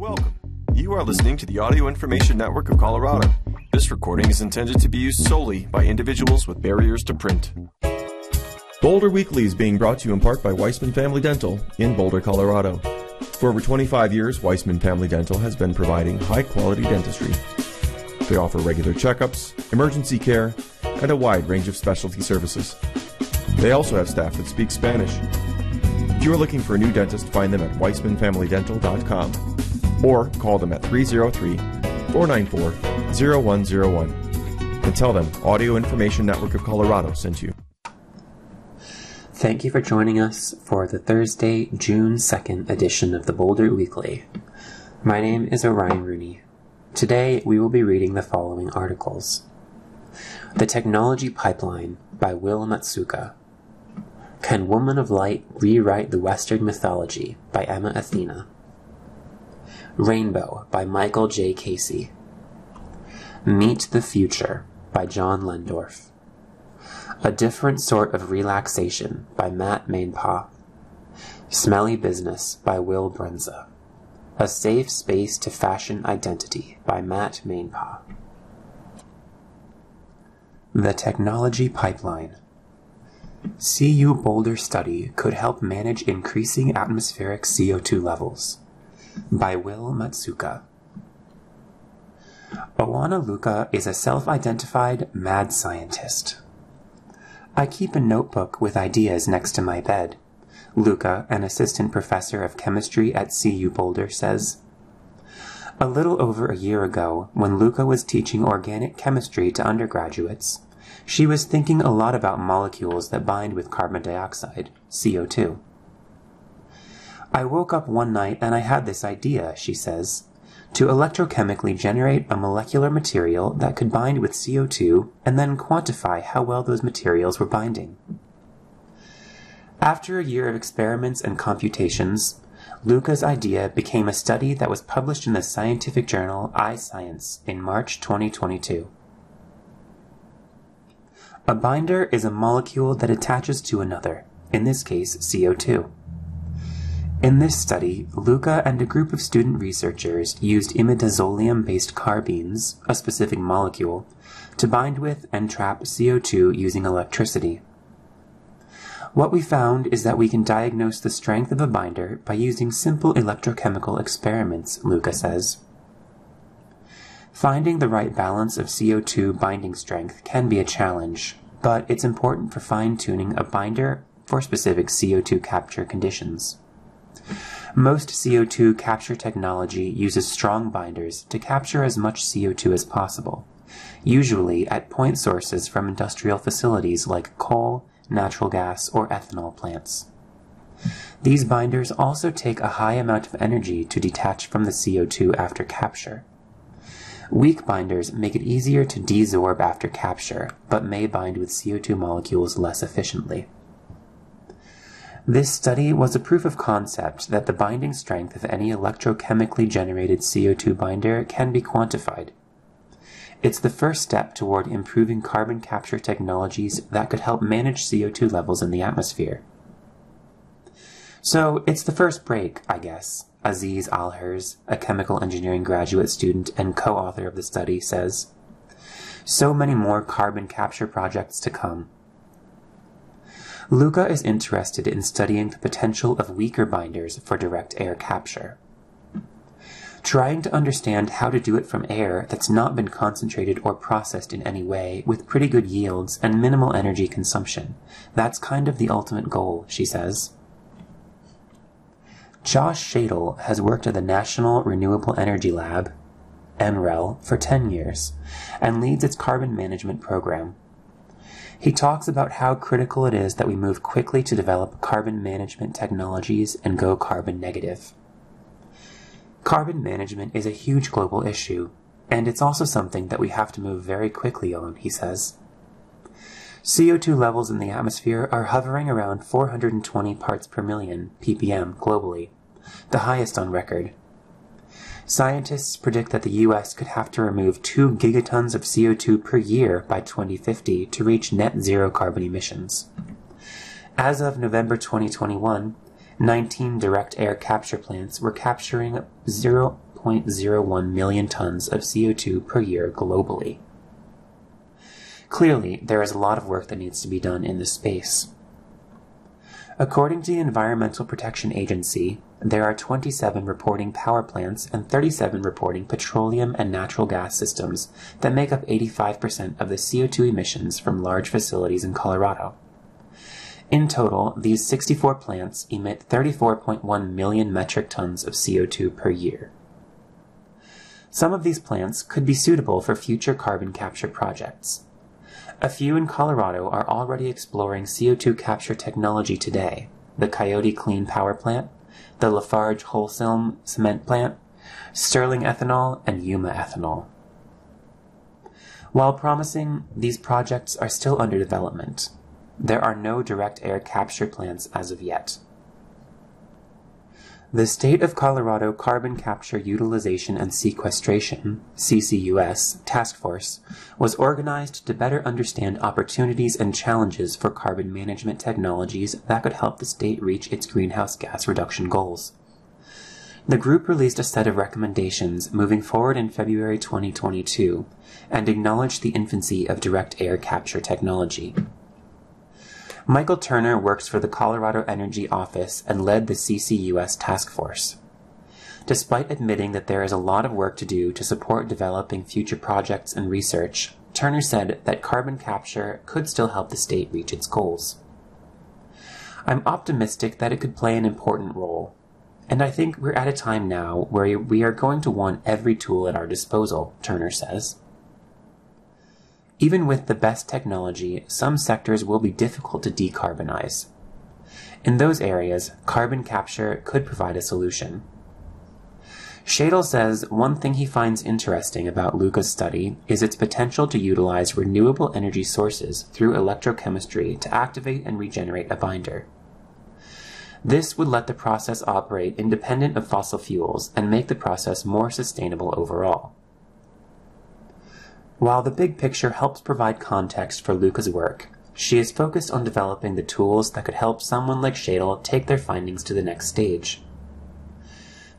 Welcome. You are listening to the Audio Information Network of Colorado. This recording is intended to be used solely by individuals with barriers to print. Boulder Weekly is being brought to you in part by Weissman Family Dental in Boulder, Colorado. For over 25 years, Weissman Family Dental has been providing high quality dentistry. They offer regular checkups, emergency care, and a wide range of specialty services. They also have staff that speak Spanish. If you are looking for a new dentist, find them at weissmanfamilydental.com or call them at 303 494 0101 and tell them Audio Information Network of Colorado sent you. Thank you for joining us for the Thursday, June 2nd edition of the Boulder Weekly. My name is Orion Rooney. Today we will be reading the following articles The Technology Pipeline by Will Matsuka. Can Woman of Light Rewrite the Western Mythology by Emma Athena. Rainbow by Michael J. Casey. Meet the Future by John Lehndorff. A Different Sort of Relaxation by Matt Maenpaa. Smelly Business by Will Brendza. A Safe Space to Fashion Identity by Matt Maenpaa. The Technology Pipeline. CU Boulder study could help manage increasing atmospheric CO2 levels by Will Matsuka. Oana Luca is a self identified mad scientist. I keep a notebook with ideas next to my bed. Luca, an assistant professor of chemistry at CU Boulder, says. A little over a year ago, when Luca was teaching organic chemistry to undergraduates, she was thinking a lot about molecules that bind with carbon dioxide, CO2. I woke up one night and I had this idea, she says, to electrochemically generate a molecular material that could bind with CO2 and then quantify how well those materials were binding. After a year of experiments and computations, Luca's idea became a study that was published in the scientific journal iScience in March 2022. A binder is a molecule that attaches to another, in this case CO2. In this study, Luca and a group of student researchers used imidazolium-based carbenes, a specific molecule, to bind with and trap CO2 using electricity. What we found is that we can diagnose the strength of a binder by using simple electrochemical experiments, Luca says. Finding the right balance of CO2 binding strength can be a challenge, but it's important for fine-tuning a binder for specific CO2 capture conditions. Most CO2 capture technology uses strong binders to capture as much CO2 as possible, usually at point sources from industrial facilities like coal, natural gas, or ethanol plants. These binders also take a high amount of energy to detach from the CO2 after capture. Weak binders make it easier to desorb after capture, but may bind with CO2 molecules less efficiently. This study was a proof of concept that the binding strength of any electrochemically generated CO2 binder can be quantified. It's the first step toward improving carbon capture technologies that could help manage CO2 levels in the atmosphere. So, it's the first break, I guess, Aziz Alhers, a chemical engineering graduate student and co-author of the study, says. So many more carbon capture projects to come. Luca is interested in studying the potential of weaker binders for direct air capture. Trying to understand how to do it from air that's not been concentrated or processed in any way with pretty good yields and minimal energy consumption. That's kind of the ultimate goal, she says. Josh Schaidle has worked at the National Renewable Energy Lab, NREL, for 10 years and leads its carbon management program. He talks about how critical it is that we move quickly to develop carbon management technologies and go carbon negative. Carbon management is a huge global issue, and it's also something that we have to move very quickly on, he says. CO2 levels in the atmosphere are hovering around 420 parts per million, ppm, globally, the highest on record. Scientists predict that the US could have to remove 2 gigatons of CO2 per year by 2050 to reach net zero carbon emissions. As of November 2021, 19 direct air capture plants were capturing 0.01 million tons of CO2 per year globally. Clearly, there is a lot of work that needs to be done in this space. According to the Environmental Protection Agency, there are 27 reporting power plants and 37 reporting petroleum and natural gas systems that make up 85% of the CO2 emissions from large facilities in Colorado. In total, these 64 plants emit 34.1 million metric tons of CO2 per year. Some of these plants could be suitable for future carbon capture projects. A few in Colorado are already exploring CO2 capture technology today the Coyote Clean Power Plant, the Lafarge Holcim Cement Plant, Sterling Ethanol, and Yuma Ethanol. While promising, these projects are still under development. There are no direct air capture plants as of yet. The State of Colorado Carbon Capture Utilization and Sequestration (CCUS) Task Force was organized to better understand opportunities and challenges for carbon management technologies that could help the state reach its greenhouse gas reduction goals. The group released a set of recommendations moving forward in February 2022 and acknowledged the infancy of direct air capture technology. Michael Turner works for the Colorado Energy Office and led the CCUS task force. Despite admitting that there is a lot of work to do to support developing future projects and research, Turner said that carbon capture could still help the state reach its goals. I'm optimistic that it could play an important role, and I think we're at a time now where we are going to want every tool at our disposal, Turner says. Even with the best technology, some sectors will be difficult to decarbonize. In those areas, carbon capture could provide a solution. Schaidle says one thing he finds interesting about Luca's study is its potential to utilize renewable energy sources through electrochemistry to activate and regenerate a binder. This would let the process operate independent of fossil fuels and make the process more sustainable overall. While the big picture helps provide context for Luca's work, she is focused on developing the tools that could help someone like Schaidle take their findings to the next stage.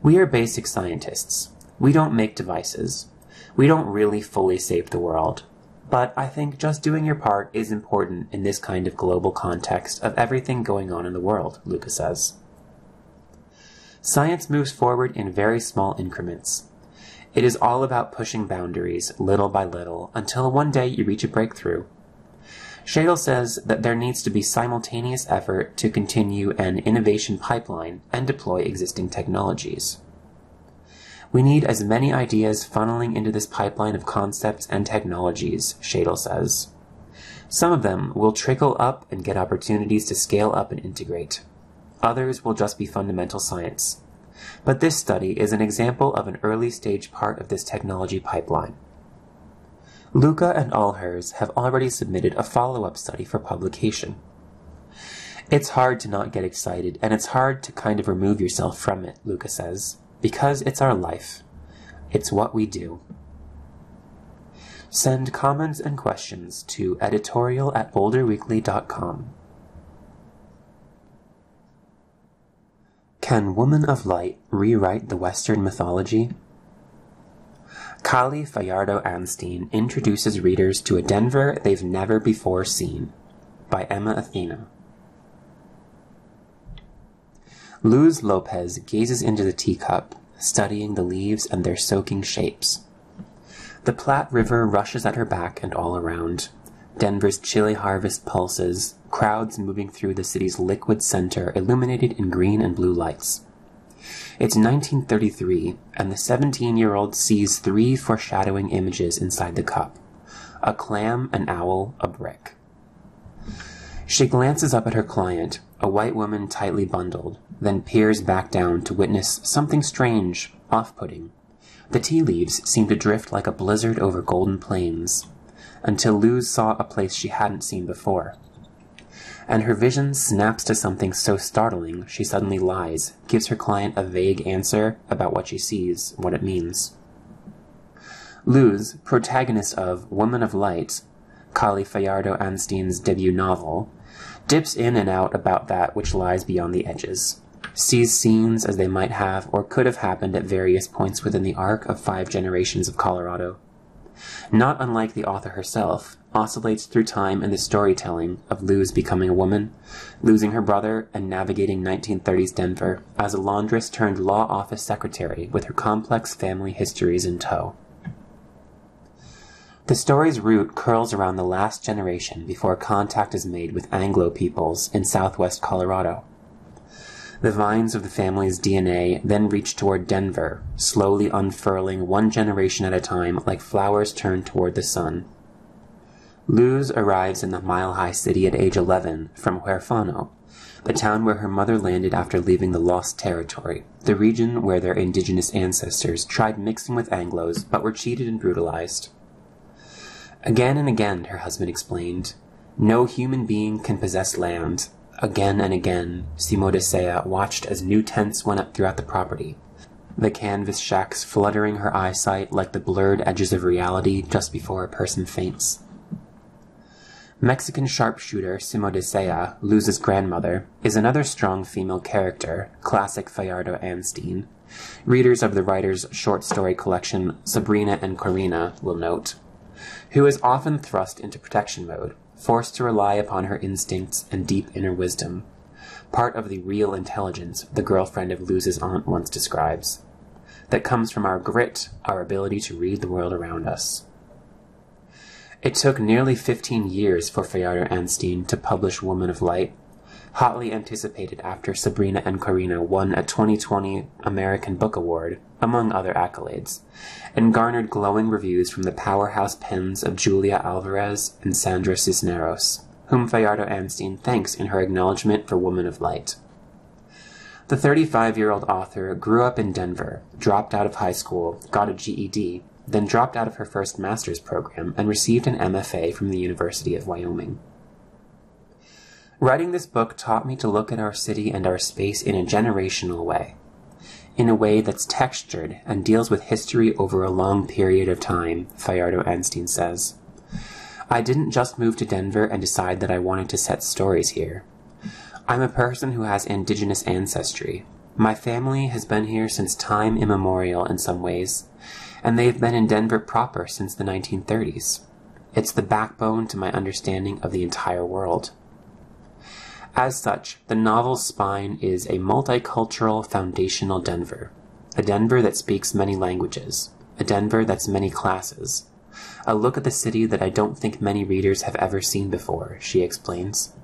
We are basic scientists. We don't make devices. We don't really fully save the world. But I think just doing your part is important in this kind of global context of everything going on in the world, Luca says. Science moves forward in very small increments. It is all about pushing boundaries little by little until one day you reach a breakthrough. Schaidle says that there needs to be simultaneous effort to continue an innovation pipeline and deploy existing technologies. We need as many ideas funneling into this pipeline of concepts and technologies, Schaidle says. Some of them will trickle up and get opportunities to scale up and integrate. Others will just be fundamental science. But this study is an example of an early stage part of this technology pipeline. Luca and Allhers have already submitted a follow-up study for publication. It's hard to not get excited, and it's hard to kind of remove yourself from it, Luca says, because it's our life. It's what we do. Send comments and questions to editorial at boulderweekly.com. Can Woman of Light rewrite the Western mythology? Kali Fajardo Anstine introduces readers to a Denver they've never before seen by Emma Athena. Luz Lopez gazes into the teacup, studying the leaves and their soaking shapes. The Platte River rushes at her back and all around. Denver's chilly harvest pulses, crowds moving through the city's liquid center illuminated in green and blue lights. It's 1933, and the 17 year old sees three foreshadowing images inside the cup a clam, an owl, a brick. She glances up at her client, a white woman tightly bundled, then peers back down to witness something strange, off putting. The tea leaves seem to drift like a blizzard over golden plains, until Luz saw a place she hadn't seen before and her vision snaps to something so startling she suddenly lies, gives her client a vague answer about what she sees, what it means. Luz, protagonist of Woman of Light, Kali Fajardo Anstine's debut novel, dips in and out about that which lies beyond the edges. sees scenes as they might have or could have happened at various points within the arc of five generations of Colorado. Not unlike the author herself, oscillates through time in the storytelling of Lou's becoming a woman, losing her brother, and navigating 1930s Denver as a laundress turned law office secretary with her complex family histories in tow. The story's root curls around the last generation before contact is made with Anglo peoples in southwest Colorado. The vines of the family's DNA then reach toward Denver, slowly unfurling one generation at a time like flowers turned toward the sun. Luz arrives in the Mile High City at age 11 from Huerfano, the town where her mother landed after leaving the Lost Territory, the region where their indigenous ancestors tried mixing with Anglos but were cheated and brutalized. Again and again, her husband explained, no human being can possess land, Again and again, Simo Simodecea watched as new tents went up throughout the property, the canvas shacks fluttering her eyesight like the blurred edges of reality just before a person faints. Mexican sharpshooter Simo Simodecea, Luz's grandmother, is another strong female character, classic Fajardo Anstine. Readers of the writer's short story collection Sabrina and Corina will note, who is often thrust into protection mode, forced to rely upon her instincts and deep inner wisdom, part of the real intelligence the girlfriend of Luz's aunt once describes, that comes from our grit, our ability to read the world around us. It took nearly 15 years for Fajardo Anstine to publish Woman of Light, hotly anticipated after Sabrina and Corina won a 2020 American Book Award, among other accolades, and garnered glowing reviews from the powerhouse pens of Julia Alvarez and Sandra Cisneros, whom Fajardo Anstine thanks in her acknowledgement for Woman of Light. The 35 year old author grew up in Denver, dropped out of high school, got a GED, then dropped out of her first master's program and received an MFA from the University of Wyoming. Writing this book taught me to look at our city and our space in a generational way, in a way that's textured and deals with history over a long period of time, Fajardo Anstine says. I didn't just move to Denver and decide that I wanted to set stories here. I'm a person who has indigenous ancestry. My family has been here since time immemorial in some ways, and they've been in Denver proper since the 1930s. It's the backbone to my understanding of the entire world. As such, the novel's spine is a multicultural foundational Denver. A Denver that speaks many languages. A Denver that's many classes. A look at the city that I don't think many readers have ever seen before, she explains.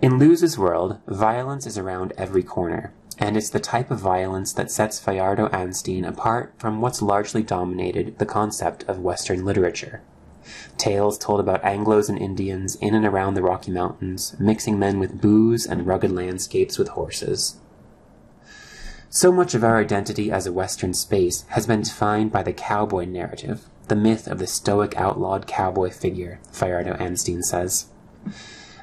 In Luz's world, violence is around every corner, and it's the type of violence that sets Fajardo Anstine apart from what's largely dominated the concept of Western literature. Tales told about Anglos and Indians in and around the Rocky Mountains, mixing men with booze and rugged landscapes with horses. So much of our identity as a Western space has been defined by the cowboy narrative, the myth of the stoic outlawed cowboy figure, Fajardo Anstine says.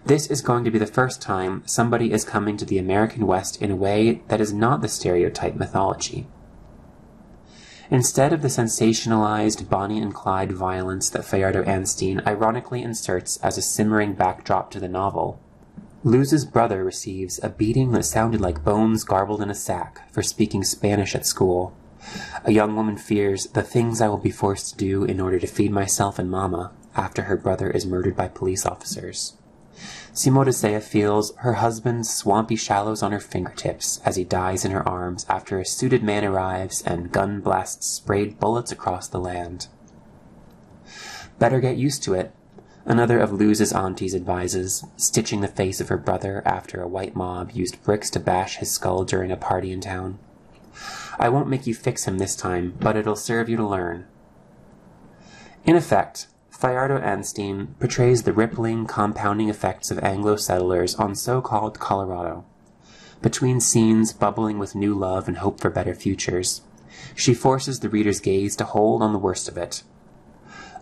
This is going to be the first time somebody is coming to the American West in a way that is not the stereotype mythology. Instead of the sensationalized Bonnie and Clyde violence that Fajardo Anstine ironically inserts as a simmering backdrop to the novel, Luz's brother receives a beating that sounded like bones garbled in a sack for speaking Spanish at school. A young woman fears the things I will be forced to do in order to feed myself and Mama after her brother is murdered by police officers. Simodecea feels her husband's swampy shallows on her fingertips as he dies in her arms after a suited man arrives and gun blasts sprayed bullets across the land. Better get used to it, another of Luz's aunties advises, stitching the face of her brother after a white mob used bricks to bash his skull during a party in town. I won't make you fix him this time, but it'll serve you to learn. In effect, Fajardo Anstine portrays the rippling, compounding effects of Anglo settlers on so-called Colorado. Between scenes bubbling with new love and hope for better futures, she forces the reader's gaze to hold on the worst of it.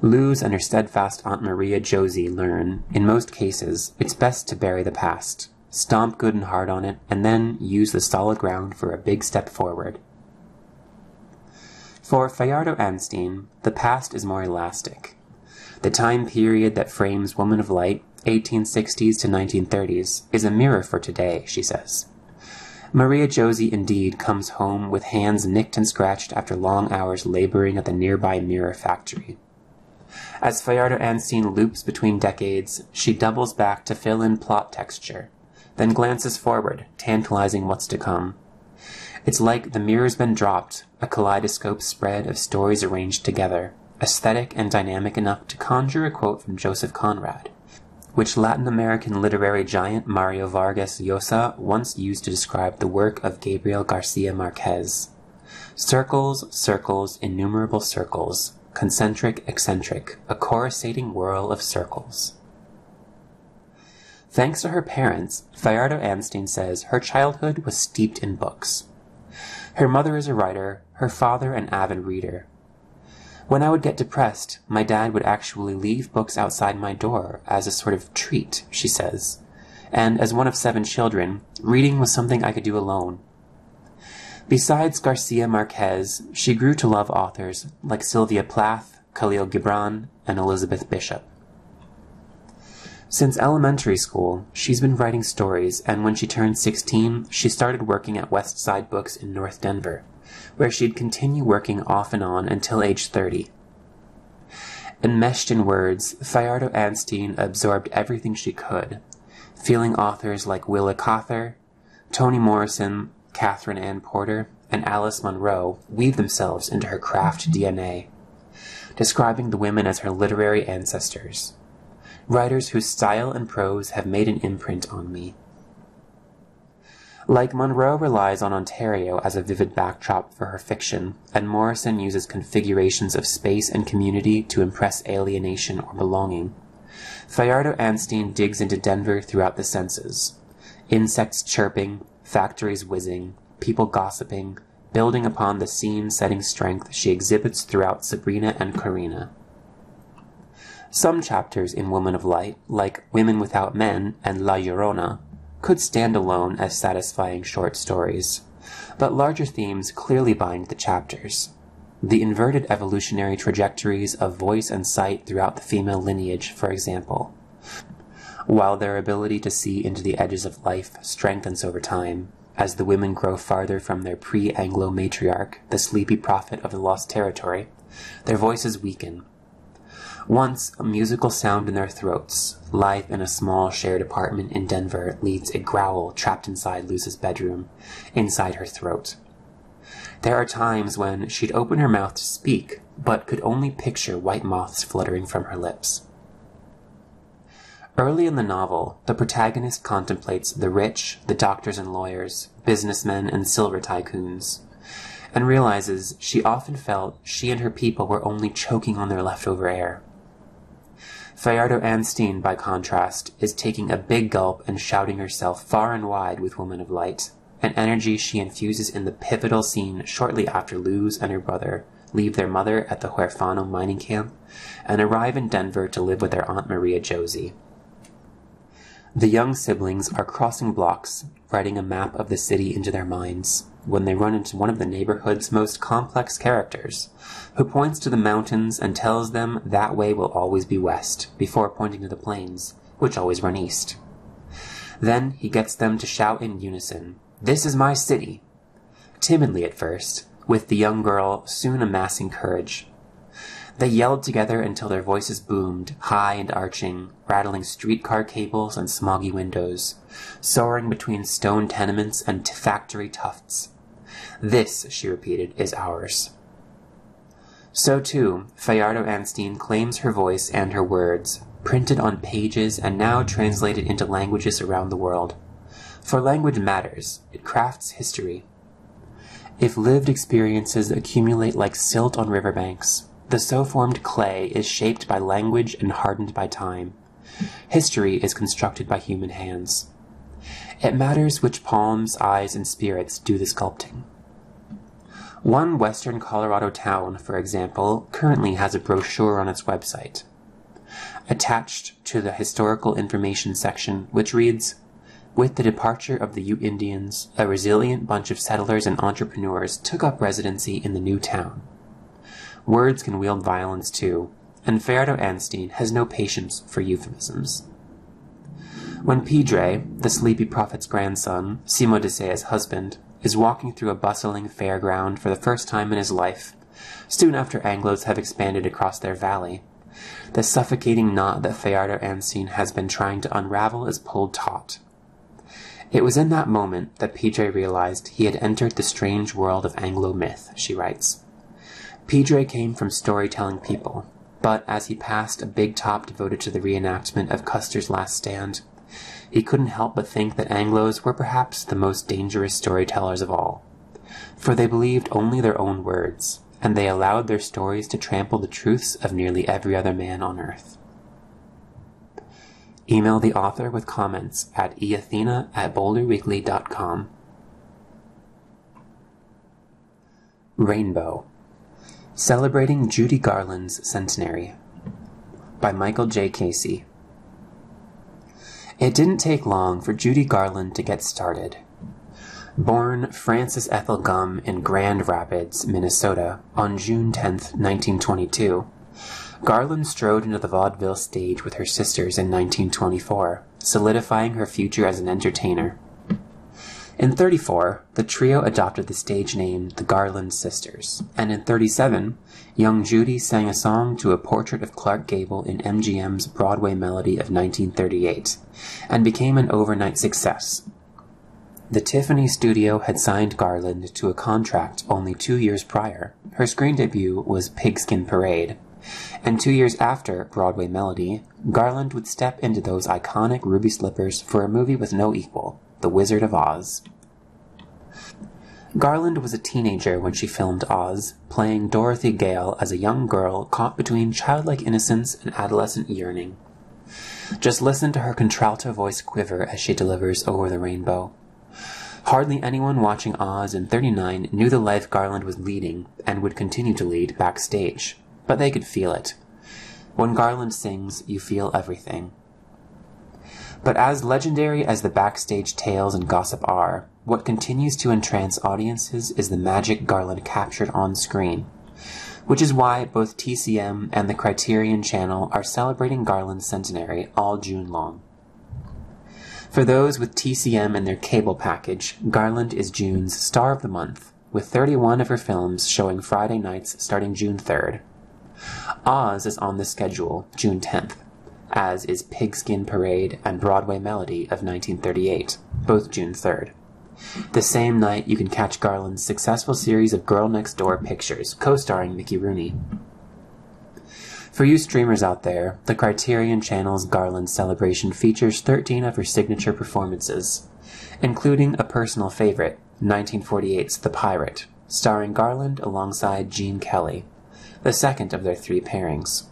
Luz and her steadfast Aunt Maria Josie learn, in most cases, it's best to bury the past, stomp good and hard on it, and then use the solid ground for a big step forward. For Fajardo Anstine, the past is more elastic. The time period that frames Woman of Light, 1860s to 1930s, is a mirror for today, she says. Maria Josie indeed comes home with hands nicked and scratched after long hours laboring at the nearby mirror factory. As Fajardo Anstine loops between decades, she doubles back to fill in plot texture, then glances forward, tantalizing what's to come. It's like the mirror's been dropped, a kaleidoscope spread of stories arranged together, aesthetic and dynamic enough to conjure a quote from Joseph Conrad, which Latin American literary giant Mario Vargas Llosa once used to describe the work of Gabriel Garcia Marquez. Circles, circles, innumerable circles, concentric, eccentric, a coruscating whirl of circles. Thanks to her parents, Fajardo Anstine says her childhood was steeped in books. Her mother is a writer, her father an avid reader. When I would get depressed, my dad would actually leave books outside my door as a sort of treat, she says. And as one of seven children, reading was something I could do alone. Besides Garcia Marquez, she grew to love authors like Sylvia Plath, Khalil Gibran, and Elizabeth Bishop. Since elementary school, she's been writing stories, and when she turned 16, she started working at West Side Books in North Denver where she'd continue working off and on until age 30. Enmeshed in words, Fajardo Anstine absorbed everything she could, feeling authors like Willa Cather, Toni Morrison, Katherine Anne Porter, and Alice Munro weave themselves into her craft DNA, describing the women as her literary ancestors, writers whose style and prose have made an imprint on me. Like Munro relies on Ontario as a vivid backdrop for her fiction, and Morrison uses configurations of space and community to impress alienation or belonging. Fajardo Anstine digs into Denver throughout the senses. Insects chirping, factories whizzing, people gossiping, building upon the scene-setting strength she exhibits throughout Sabrina and Corina. Some chapters in Woman of Light, like Women Without Men and La Llorona, could stand alone as satisfying short stories, but larger themes clearly bind the chapters. The inverted evolutionary trajectories of voice and sight throughout the female lineage, for example. While their ability to see into the edges of life strengthens over time, as the women grow farther from their pre Anglo matriarch, the sleepy prophet of the lost territory, their voices weaken, once, a musical sound in their throats. Life in a small shared apartment in Denver leads a growl trapped inside Luz's bedroom, inside her throat. There are times when she'd open her mouth to speak, but could only picture white moths fluttering from her lips. Early in the novel, the protagonist contemplates the rich, the doctors and lawyers, businessmen and silver tycoons, and realizes she often felt she and her people were only choking on their leftover air. Fajardo Anstine, by contrast, is taking a big gulp and shouting herself far and wide with Woman of Light, an energy she infuses in the pivotal scene shortly after Luz and her brother leave their mother at the Huerfano mining camp and arrive in Denver to live with their Aunt Maria Josie. The young siblings are crossing blocks, writing a map of the city into their minds, when they run into one of the neighborhood's most complex characters, who points to the mountains and tells them that way will always be west, before pointing to the plains, which always run east. Then he gets them to shout in unison, This is my city! Timidly at first, with the young girl soon amassing courage. They yelled together until their voices boomed, high and arching, rattling streetcar cables and smoggy windows, soaring between stone tenements and factory tufts. This, she repeated, is ours. So too, Fajardo Anstine claims her voice and her words, printed on pages and now translated into languages around the world. For language matters, it crafts history. If lived experiences accumulate like silt on riverbanks, the so formed clay is shaped by language and hardened by time. History is constructed by human hands. It matters which palms, eyes, and spirits do the sculpting. One western Colorado town, for example, currently has a brochure on its website. Attached to the historical information section, which reads, with the departure of the Ute Indians, a resilient bunch of settlers and entrepreneurs took up residency in the new town. Words can wield violence too, and Fajardo Anstine has no patience for euphemisms. When Pidre, the sleepy prophet's grandson, Simodecea's husband, is walking through a bustling fairground for the first time in his life, soon after Anglos have expanded across their valley, the suffocating knot that Fajardo Anstine has been trying to unravel is pulled taut. It was in that moment that Pidre realized he had entered the strange world of Anglo myth, she writes. Pidre came from storytelling people, but as he passed a big top devoted to the reenactment of Custer's last stand, he couldn't help but think that Anglos were perhaps the most dangerous storytellers of all. For they believed only their own words, and they allowed their stories to trample the truths of nearly every other man on earth. Email the author with comments at eathena at boulderweekly.com. Rainbow Celebrating Judy Garland's Centenary by Michael J. Casey. It didn't take long for Judy Garland to get started. Born Frances Ethel Gum in Grand Rapids, Minnesota, on June 10, 1922, Garland strode into the vaudeville stage with her sisters in 1924, solidifying her future as an entertainer. In 34, the trio adopted the stage name the Garland Sisters, and in 37, young Judy sang a song to a portrait of Clark Gable in MGM's Broadway Melody of 1938, and became an overnight success, the Tiffany studio had signed Garland to a contract only two years prior. Her screen debut was Pigskin Parade. And two years after Broadway Melody, Garland would step into those iconic ruby slippers for a movie with no equal, The Wizard of Oz. Garland was a teenager when she filmed Oz, playing Dorothy Gale as a young girl caught between childlike innocence and adolescent yearning. Just listen to her contralto voice quiver as she delivers Over the Rainbow. Hardly anyone watching Oz in 39 knew the life Garland was leading and would continue to lead backstage, but they could feel it. When Garland sings, you feel everything. But as legendary as the backstage tales and gossip are, what continues to entrance audiences is the magic Garland captured on screen. Which is why both TCM and the Criterion Channel are celebrating Garland's centenary all June long. For those with TCM in their cable package, Garland is June's star of the month, with 31 of her films showing Friday nights starting June 3rd. Oz is on the schedule June 10th, as is Pigskin Parade and Broadway Melody of 1938, both June 3rd. The same night, you can catch Garland's successful series of Girl Next Door pictures, co-starring Mickey Rooney. For you streamers out there, the Criterion Channel's Garland celebration features 13 of her signature performances, including a personal favorite, 1948's The Pirate, starring Garland alongside Gene Kelly, the second of their three pairings.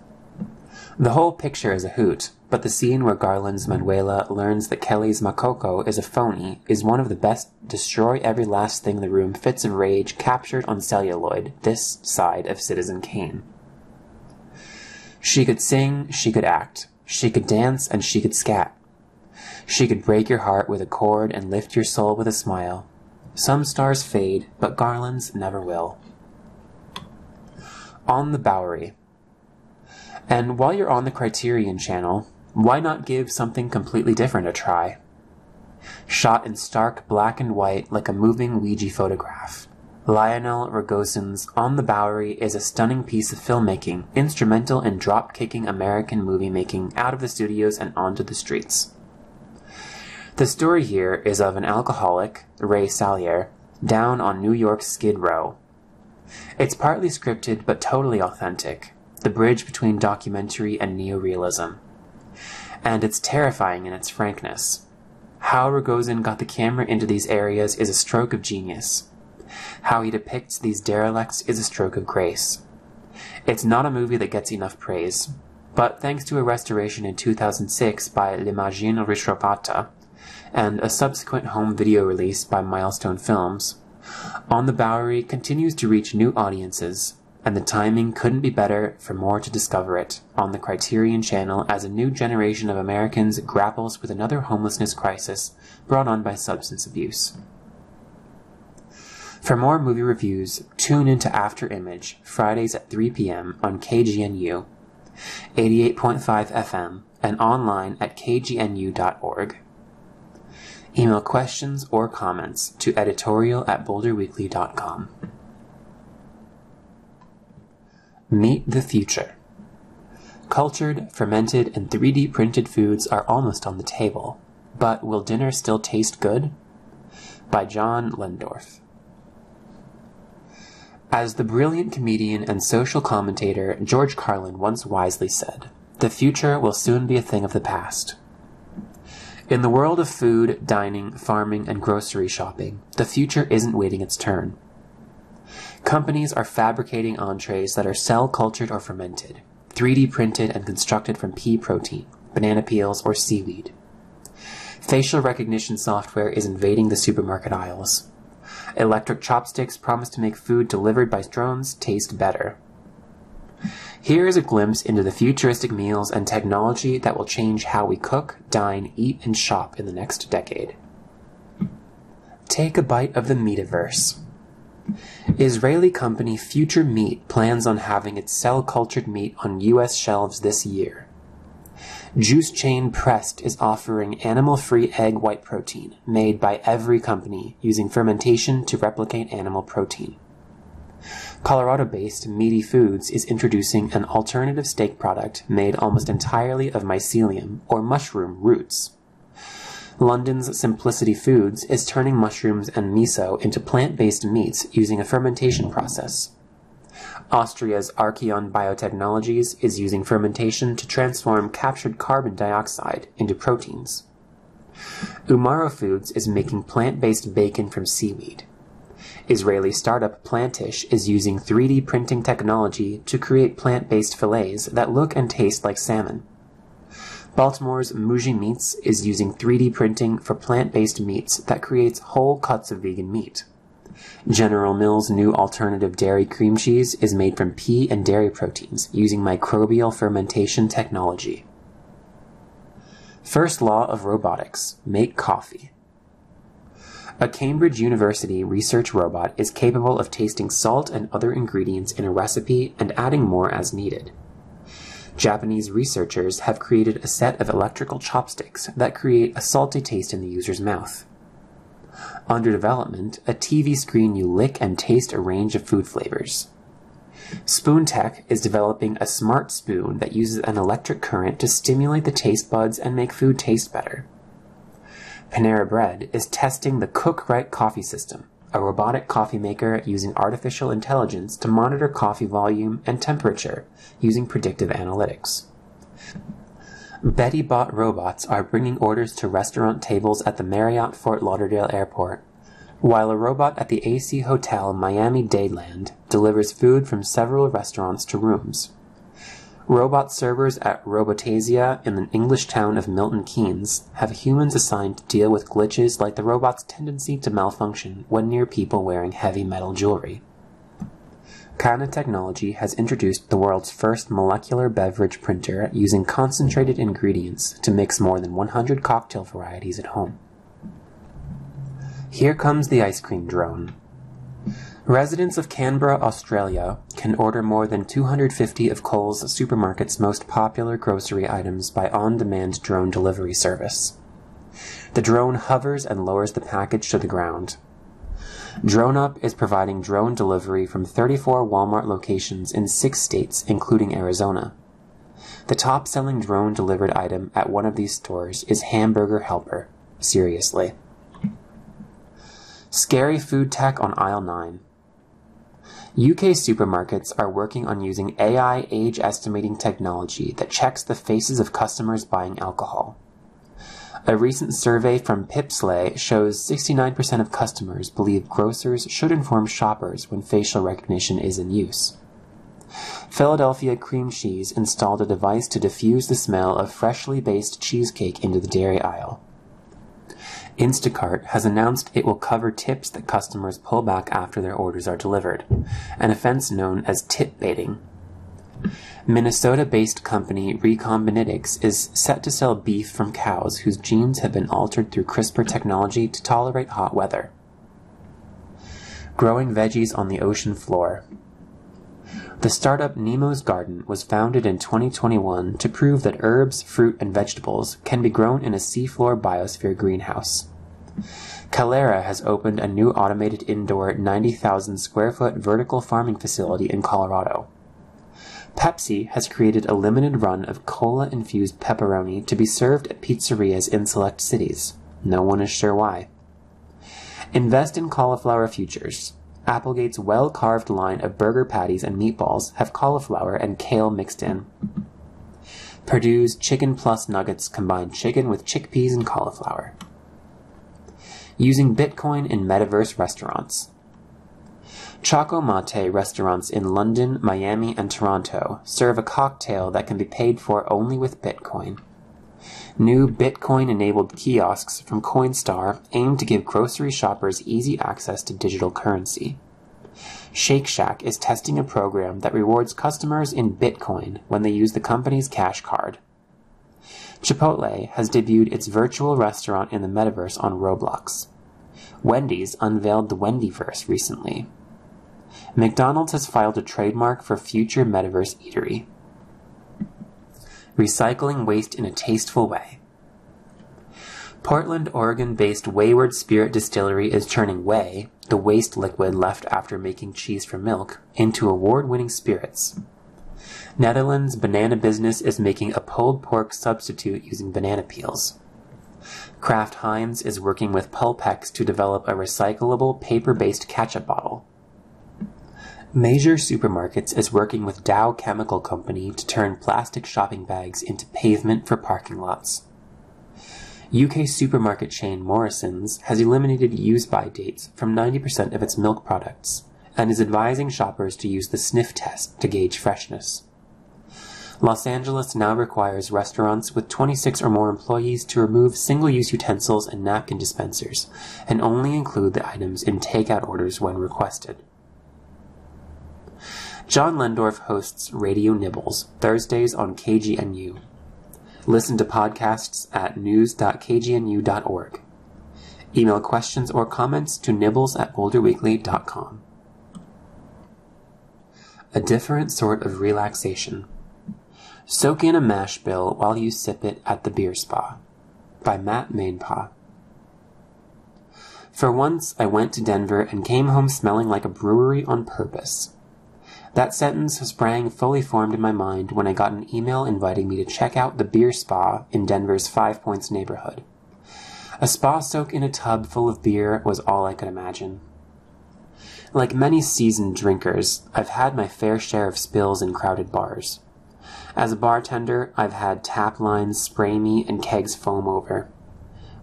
The whole picture is a hoot, but the scene where Garland's Manuela learns that Kelly's Macoco is a phony is one of the best destroy every last thing in the room fits of rage captured on celluloid this side of Citizen Kane. She could sing, she could act, she could dance, and she could scat. She could break your heart with a chord and lift your soul with a smile. Some stars fade, but Garland's never will. On the Bowery. And while you're on the Criterion channel, why not give something completely different a try? Shot in stark black and white like a moving Weegee photograph, Lionel Rogosin's On the Bowery is a stunning piece of filmmaking, instrumental in drop-kicking American movie making out of the studios and onto the streets. The story here is of an alcoholic, Ray Salyer, down on New York's Skid Row. It's partly scripted but totally authentic, the bridge between documentary and neorealism. And it's terrifying in its frankness. How Rogosin got the camera into these areas is a stroke of genius. How he depicts these derelicts is a stroke of grace. It's not a movie that gets enough praise, but thanks to a restoration in 2006 by L'Immagine Ritrovata and a subsequent home video release by Milestone Films, On the Bowery continues to reach new audiences, and the timing couldn't be better for more to discover it on the Criterion Channel as a new generation of Americans grapples with another homelessness crisis brought on by substance abuse. For more movie reviews, tune into After Image, Fridays at 3 p.m. on KGNU, 88.5 FM, and online at kgnu.org. Email questions or comments to editorial at boulderweekly.com. Meet the future. Cultured, fermented, and 3D printed foods are almost on the table, but will dinner still taste good? By John Lehndorff. As the brilliant comedian and social commentator George Carlin once wisely said, the future will soon be a thing of the past. In the world of food, dining, farming, and grocery shopping, the future isn't waiting its turn. Companies are fabricating entrees that are cell cultured or fermented, 3D printed and constructed from pea protein, banana peels, or seaweed. Facial recognition software is invading the supermarket aisles. Electric chopsticks promise to make food delivered by drones taste better. Here is a glimpse into the futuristic meals and technology that will change how we cook, dine, eat, and shop in the next decade. Take a bite of the Meativerse. Israeli company Future Meat plans on having its cell cultured meat on U.S. shelves this year. Juice Chain Pressed is offering animal free egg white protein made by every company using fermentation to replicate animal protein. Colorado based Meati Foods is introducing an alternative steak product made almost entirely of mycelium or mushroom roots. London's Simplicity Foods is turning mushrooms and miso into plant based meats using a fermentation process. Austria's Arkeon Biotechnologies is using fermentation to transform captured carbon dioxide into proteins. Umaro Foods is making plant based bacon from seaweed. Israeli startup Plantish is using 3D printing technology to create plant based fillets that look and taste like salmon. Baltimore's Mooji Meats is using 3D printing for plant based meats that creates whole cuts of vegan meat. General Mills' new alternative dairy cream cheese is made from pea and dairy proteins using microbial fermentation technology. First law of robotics make coffee. A Cambridge University research robot is capable of tasting salt and other ingredients in a recipe and adding more as needed. Japanese researchers have created a set of electrical chopsticks that create a salty taste in the user's mouth. Under development, a TV screen you lick and taste a range of food flavors. Spoontech is developing a smart spoon that uses an electric current to stimulate the taste buds and make food taste better. Panera Bread is testing the Cook Right coffee system, a robotic coffee maker using artificial intelligence to monitor coffee volume and temperature using predictive analytics. Betty Bot robots are bringing orders to restaurant tables at the Marriott Fort Lauderdale Airport, while a robot at the AC Hotel Miami Dadeland delivers food from several restaurants to rooms. Robot servers at Robotazia in the English town of Milton Keynes have humans assigned to deal with glitches like the robot's tendency to malfunction when near people wearing heavy metal jewelry. Cana Technology has introduced the world's first molecular beverage printer using concentrated ingredients to mix more than 100 cocktail varieties at home. Here comes the ice cream drone. Residents of Canberra, Australia can order more than 250 of Coles Supermarket's most popular grocery items by on-demand drone delivery service. The drone hovers and lowers the package to the ground. DroneUp is providing drone delivery from 34 Walmart locations in six states, including Arizona. The top selling drone delivered item at one of these stores is Hamburger Helper. Seriously. Scary food tech on aisle 9. UK supermarkets are working on using AI age estimating technology that checks the faces of customers buying alcohol. A recent survey from Piplsay shows 69% of customers believe grocers should inform shoppers when facial recognition is in use. Philadelphia Cream Cheese installed a device to diffuse the smell of freshly baked cheesecake into the dairy aisle. Instacart has announced it will cover tips that customers pull back after their orders are delivered, an offense known as tip baiting. Minnesota based company Recombinetics is set to sell beef from cows whose genes have been altered through CRISPR technology to tolerate hot weather. Growing veggies on the ocean floor. The startup Nemo's Garden was founded in 2021 to prove that herbs, fruit, and vegetables can be grown in a seafloor biosphere greenhouse. Kalera has opened a new automated indoor 90,000 square foot vertical farming facility in Colorado. Pepsi has created a limited run of cola infused pepperoni to be served at pizzerias in select cities. No one is sure why. Invest in cauliflower futures. Applegate's well carved line of burger patties and meatballs have cauliflower and kale mixed in. Perdue's Chicken Plus Nuggets combine chicken with chickpeas and cauliflower. Using Bitcoin in metaverse restaurants. Choco Mate restaurants in London, Miami, and Toronto serve a cocktail that can be paid for only with Bitcoin. New Bitcoin enabled kiosks from Coinstar aim to give grocery shoppers easy access to digital currency. Shake Shack is testing a program that rewards customers in Bitcoin when they use the company's cash card. Chipotle has debuted its virtual restaurant in the metaverse on Roblox. Wendy's unveiled the Wendyverse recently. McDonald's has filed a trademark for future metaverse eatery recycling waste in a tasteful way. Portland, Oregon based Wayward Spirit Distillery is turning whey, the waste liquid left after making cheese from milk, into award winning spirits. Netherlands banana business is making a pulled pork substitute using banana peels. Kraft Heinz is working with Pulpex to develop a recyclable paper based ketchup bottle. Meijer Supermarkets is working with Dow Chemical Company to turn plastic shopping bags into pavement for parking lots. UK supermarket chain Morrisons has eliminated use-by dates from 90% of its milk products and is advising shoppers to use the sniff test to gauge freshness. Los Angeles now requires restaurants with 26 or more employees to remove single-use utensils and napkin dispensers and only include the items in takeout orders when requested. Jon Lehndorff hosts Radio Nibbles, Thursdays on KGNU. Listen to podcasts at news.kgnu.org. Email questions or comments to nibbles at boulderweekly.com. A different sort of relaxation. Soak in a mash bill while you sip it at the beer spa. By Matt Maenpaa. For once, I went to Denver and came home smelling like a brewery on purpose. That sentence sprang fully formed in my mind when I got an email inviting me to check out the beer spa in Denver's Five Points neighborhood. A spa soak in a tub full of beer was all I could imagine. Like many seasoned drinkers, I've had my fair share of spills in crowded bars. As a bartender, I've had tap lines spray me and kegs foam over.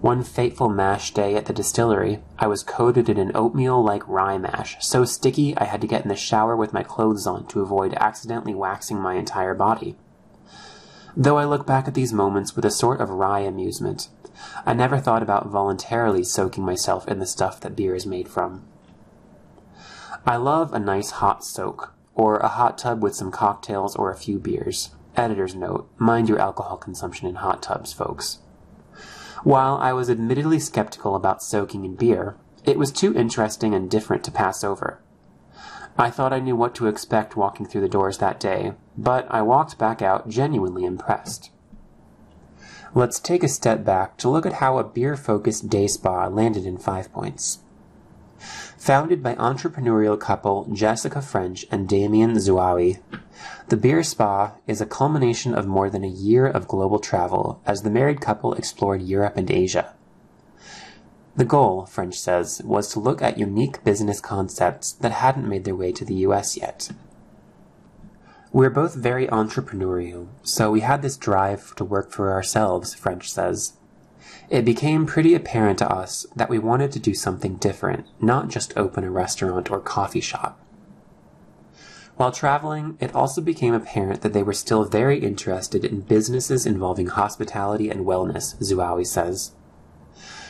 One fateful mash day at the distillery, I was coated in an oatmeal like rye mash, so sticky I had to get in the shower with my clothes on to avoid accidentally waxing my entire body. Though I look back at these moments with a sort of wry amusement, I never thought about voluntarily soaking myself in the stuff that beer is made from. I love a nice hot soak, or a hot tub with some cocktails or a few beers. Editor's note, mind your alcohol consumption in hot tubs, folks. While I was admittedly skeptical about soaking in beer, it was too interesting and different to pass over. I thought I knew what to expect walking through the doors that day, but I walked back out genuinely impressed. Let's take a step back to look at how a beer focused day spa landed in Five Points. Founded by entrepreneurial couple Jessica French and Damien Zouawi, the Beer Spa is a culmination of more than a year of global travel as the married couple explored Europe and Asia. The goal, French says, was to look at unique business concepts that hadn't made their way to the US yet. We're both very entrepreneurial, so we had this drive to work for ourselves, French says. It became pretty apparent to us that we wanted to do something different, not just open a restaurant or coffee shop. While traveling, it also became apparent that they were still very interested in businesses involving hospitality and wellness, Zouawi says.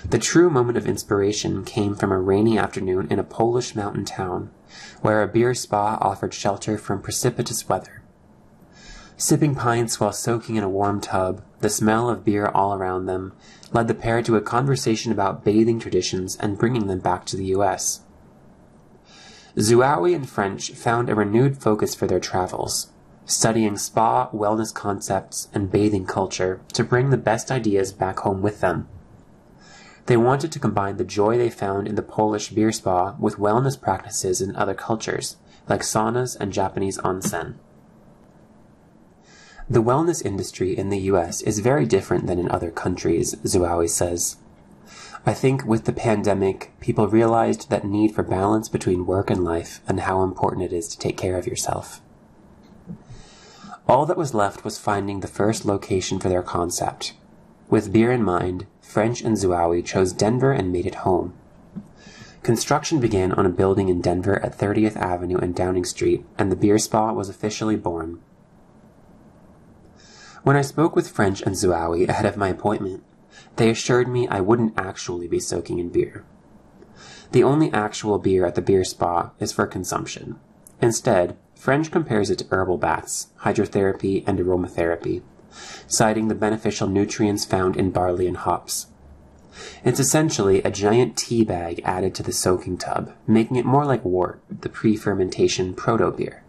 The true moment of inspiration came from a rainy afternoon in a Polish mountain town, where a beer spa offered shelter from precipitous weather. Sipping pints while soaking in a warm tub, the smell of beer all around them, led the pair to a conversation about bathing traditions and bringing them back to the U.S. Zuawi and French found a renewed focus for their travels, studying spa, wellness concepts, and bathing culture to bring the best ideas back home with them. They wanted to combine the joy they found in the Polish beer spa with wellness practices in other cultures, like saunas and Japanese onsen. The wellness industry in the US is very different than in other countries, Zuawi says. I think with the pandemic, people realized that need for balance between work and life and how important it is to take care of yourself. All that was left was finding the first location for their concept. With beer in mind, French and Zuawi chose Denver and made it home. Construction began on a building in Denver at 30th Avenue and Downing Street, and the beer spa was officially born. When I spoke with French and Zuawi ahead of my appointment, they assured me I wouldn't actually be soaking in beer. The only actual beer at the beer spa is for consumption. Instead, French compares it to herbal baths, hydrotherapy, and aromatherapy, citing the beneficial nutrients found in barley and hops. It's essentially a giant tea bag added to the soaking tub, making it more like wort, the pre-fermentation proto-beer.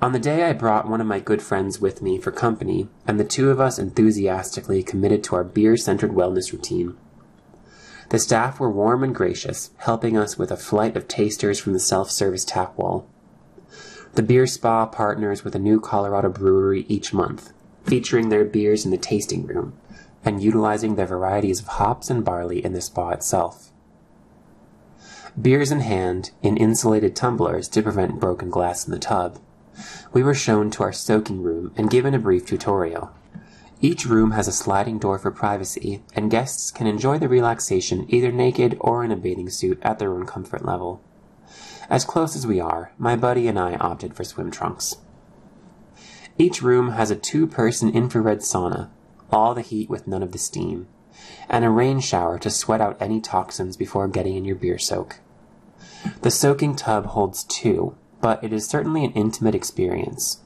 On the day I brought one of my good friends with me for company, and the two of us enthusiastically committed to our beer-centered wellness routine. The staff were warm and gracious, helping us with a flight of tasters from the self-service tap wall. The beer spa partners with a new Colorado brewery each month, featuring their beers in the tasting room, and utilizing their varieties of hops and barley in the spa itself. Beers in hand, in insulated tumblers to prevent broken glass in the tub, we were shown to our soaking room and given a brief tutorial. Each room has a sliding door for privacy, and guests can enjoy the relaxation either naked or in a bathing suit at their own comfort level. As close as we are, my buddy and I opted for swim trunks. Each room has a two person infrared sauna, all the heat with none of the steam, and a rain shower to sweat out any toxins before getting in your beer soak. The soaking tub holds two, but it is certainly an intimate experience.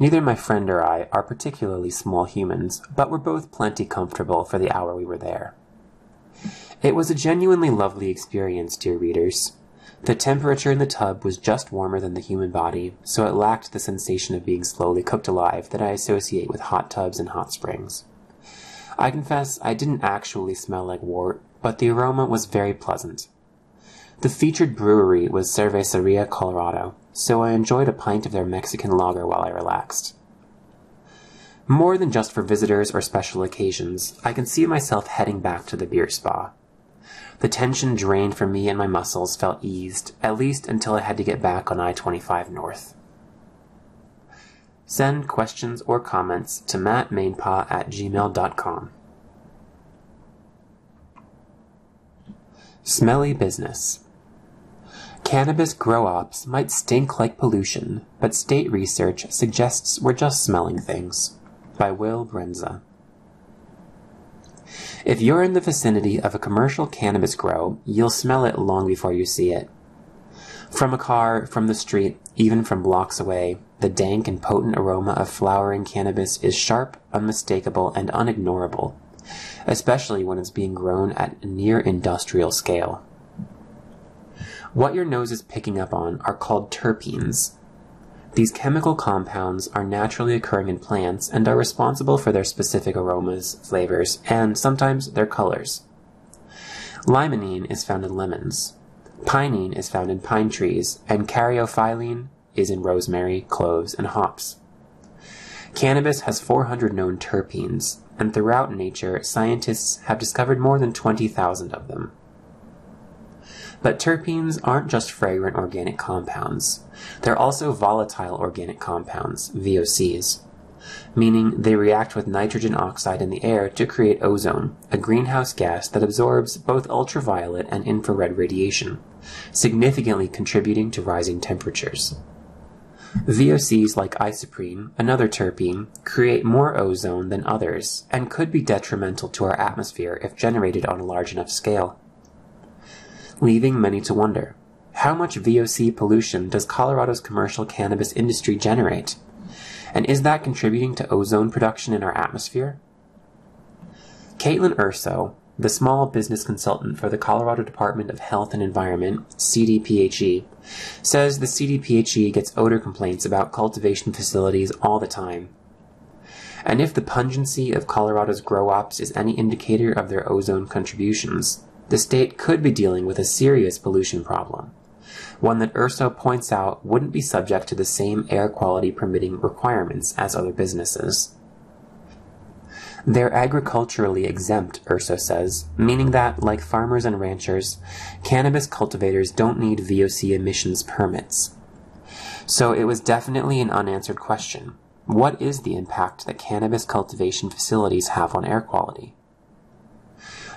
Neither my friend or I are particularly small humans, but we're both plenty comfortable for the hour we were there. It was a genuinely lovely experience, dear readers. The temperature in the tub was just warmer than the human body, so it lacked the sensation of being slowly cooked alive that I associate with hot tubs and hot springs. I confess I didn't actually smell like wort, but the aroma was very pleasant. The featured brewery was Cerveceria Colorado, so I enjoyed a pint of their Mexican lager while I relaxed. More than just for visitors or special occasions, I can see myself heading back to the beer spa. The tension drained from me and my muscles felt eased, at least until I had to get back on I 25 North. Send questions or comments to mattmaenpaa at gmail.com. Smelly Business Cannabis grow ops might stink like pollution, but state research suggests we're just smelling things. By Will Brendza. If you're in the vicinity of a commercial cannabis grow, you'll smell it long before you see it. From a car, from the street, even from blocks away, the dank and potent aroma of flowering cannabis is sharp, unmistakable, and unignorable, especially when it's being grown at near industrial scale. What your nose is picking up on are called terpenes. These chemical compounds are naturally occurring in plants and are responsible for their specific aromas, flavors, and sometimes their colors. Limonene is found in lemons. Pinene is found in pine trees, and caryophyllene is in rosemary, cloves, and hops. Cannabis has 400 known terpenes, and throughout nature, scientists have discovered more than 20,000 of them. But terpenes aren't just fragrant organic compounds. They're also volatile organic compounds, VOCs, meaning they react with nitrogen oxide in the air to create ozone, a greenhouse gas that absorbs both ultraviolet and infrared radiation, significantly contributing to rising temperatures. VOCs like isoprene, another terpene, create more ozone than others and could be detrimental to our atmosphere if generated on a large enough scale leaving many to wonder. How much VOC pollution does Colorado's commercial cannabis industry generate? And is that contributing to ozone production in our atmosphere? Caitlin Urso, the small business consultant for the Colorado Department of Health and Environment, CDPHE, says the CDPHE gets odor complaints about cultivation facilities all the time. And if the pungency of Colorado's grow ops is any indicator of their ozone contributions, the state could be dealing with a serious pollution problem, one that Urso points out wouldn't be subject to the same air quality permitting requirements as other businesses. They're agriculturally exempt, Urso says, meaning that, like farmers and ranchers, cannabis cultivators don't need VOC emissions permits. So it was definitely an unanswered question. What is the impact that cannabis cultivation facilities have on air quality?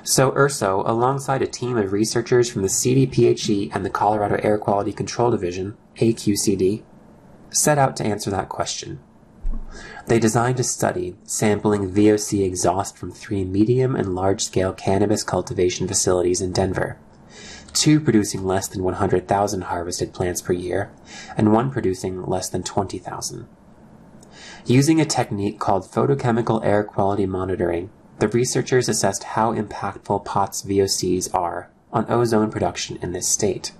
So Urso, alongside a team of researchers from the CDPHE and the Colorado Air Quality Control Division, AQCD, set out to answer that question. They designed a study sampling VOC exhaust from three medium and large scale cannabis cultivation facilities in Denver, two producing less than 100,000 harvested plants per year, and one producing less than 20,000. Using a technique called photochemical air quality monitoring, the researchers assessed how impactful POTS VOCs are on ozone production in this state.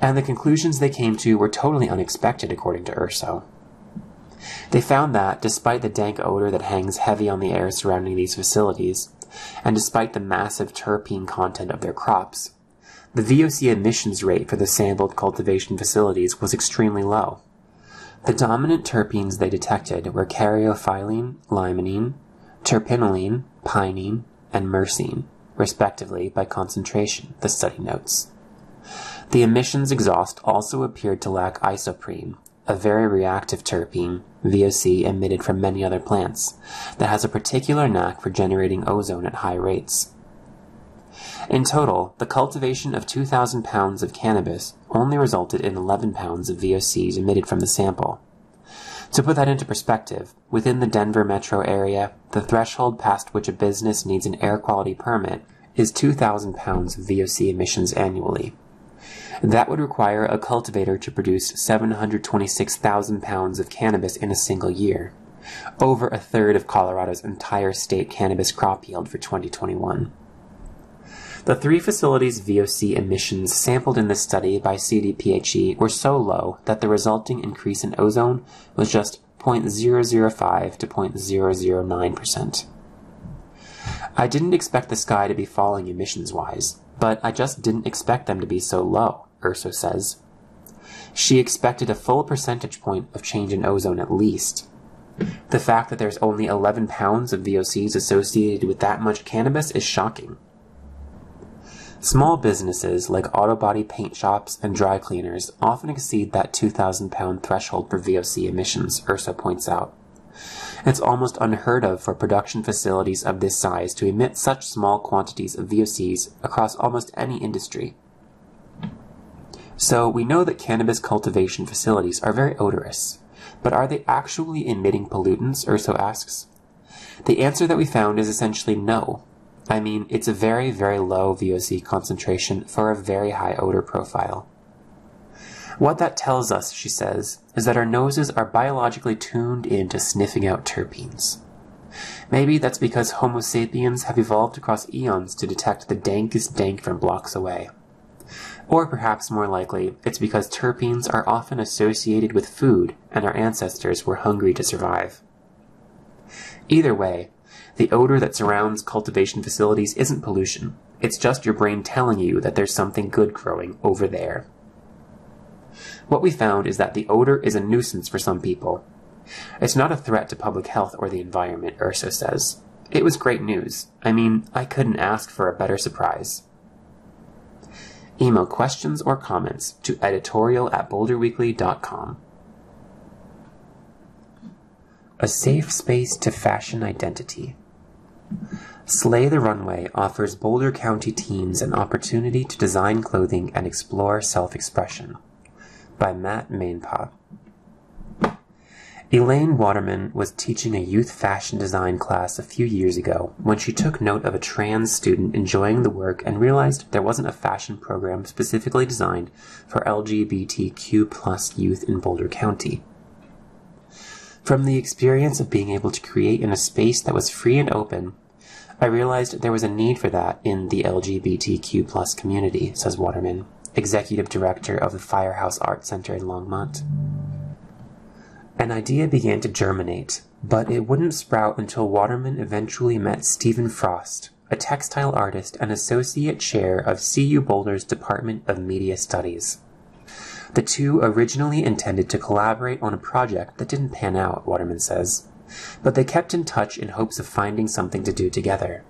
And the conclusions they came to were totally unexpected, according to Urso. They found that, despite the dank odor that hangs heavy on the air surrounding these facilities, and despite the massive terpene content of their crops, the VOC emissions rate for the sampled cultivation facilities was extremely low. The dominant terpenes they detected were caryophyllene, limonene, terpinolene, pinene, and myrcene, respectively, by concentration, the study notes. The emissions exhaust also appeared to lack isoprene, a very reactive terpene, VOC, emitted from many other plants, that has a particular knack for generating ozone at high rates. In total, the cultivation of 2,000 pounds of cannabis only resulted in 11 pounds of VOCs emitted from the sample, to put that into perspective, within the Denver metro area, the threshold past which a business needs an air quality permit is 2,000 pounds of VOC emissions annually. That would require a cultivator to produce 726,000 pounds of cannabis in a single year, over a third of Colorado's entire state cannabis crop yield for 2021. The three facilities' VOC emissions sampled in this study by CDPHE were so low that the resulting increase in ozone was just 0.005 to 0.009%. I didn't expect the sky to be falling emissions wise, but I just didn't expect them to be so low, Urso says. She expected a full percentage point of change in ozone at least. The fact that there's only 11 pounds of VOCs associated with that much cannabis is shocking. Small businesses like auto body paint shops and dry cleaners often exceed that 2,000 pound threshold for VOC emissions, Urso points out. It's almost unheard of for production facilities of this size to emit such small quantities of VOCs across almost any industry. So we know that cannabis cultivation facilities are very odorous, but are they actually emitting pollutants, Urso asks? The answer that we found is essentially no, I mean, it's a very, very low VOC concentration for a very high odor profile. What that tells us, she says, is that our noses are biologically tuned into sniffing out terpenes. Maybe that's because Homo sapiens have evolved across eons to detect the dankest dank from blocks away. Or perhaps more likely, it's because terpenes are often associated with food and our ancestors were hungry to survive. Either way, the odor that surrounds cultivation facilities isn't pollution. It's just your brain telling you that there's something good growing over there. What we found is that the odor is a nuisance for some people. It's not a threat to public health or the environment, Urso says. It was great news. I mean, I couldn't ask for a better surprise. Email questions or comments to editorial at boulderweekly.com. A safe space to fashion identity. Slay the Runway offers Boulder County teens an opportunity to design clothing and explore self expression. By Matt Maenpaa. Elaine Waterman was teaching a youth fashion design class a few years ago when she took note of a trans student enjoying the work and realized there wasn't a fashion program specifically designed for LGBTQ plus youth in Boulder County. From the experience of being able to create in a space that was free and open, I realized there was a need for that in the LGBTQ plus community, says Waterman, executive director of the Firehouse Art Center in Longmont. An idea began to germinate, but it wouldn't sprout until Waterman eventually met Stephen Frost, a textile artist and associate chair of CU Boulder's Department of Media Studies. The two originally intended to collaborate on a project that didn't pan out, Waterman says, but they kept in touch in hopes of finding something to do together.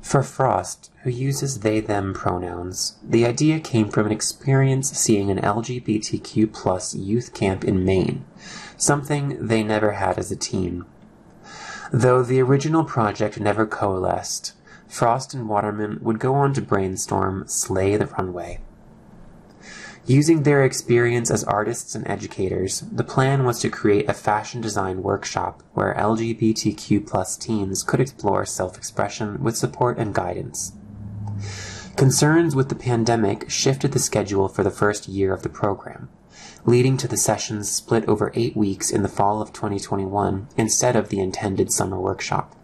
For Frost, who uses they them pronouns, the idea came from an experience seeing an LGBTQ plus youth camp in Maine, something they never had as a team. Though the original project never coalesced, Frost and Waterman would go on to brainstorm Slay the Runway. Using their experience as artists and educators, the plan was to create a fashion design workshop where LGBTQ teens could explore self-expression with support and guidance. Concerns with the pandemic shifted the schedule for the first year of the program, leading to the sessions split over eight weeks in the fall of 2021 instead of the intended summer workshop.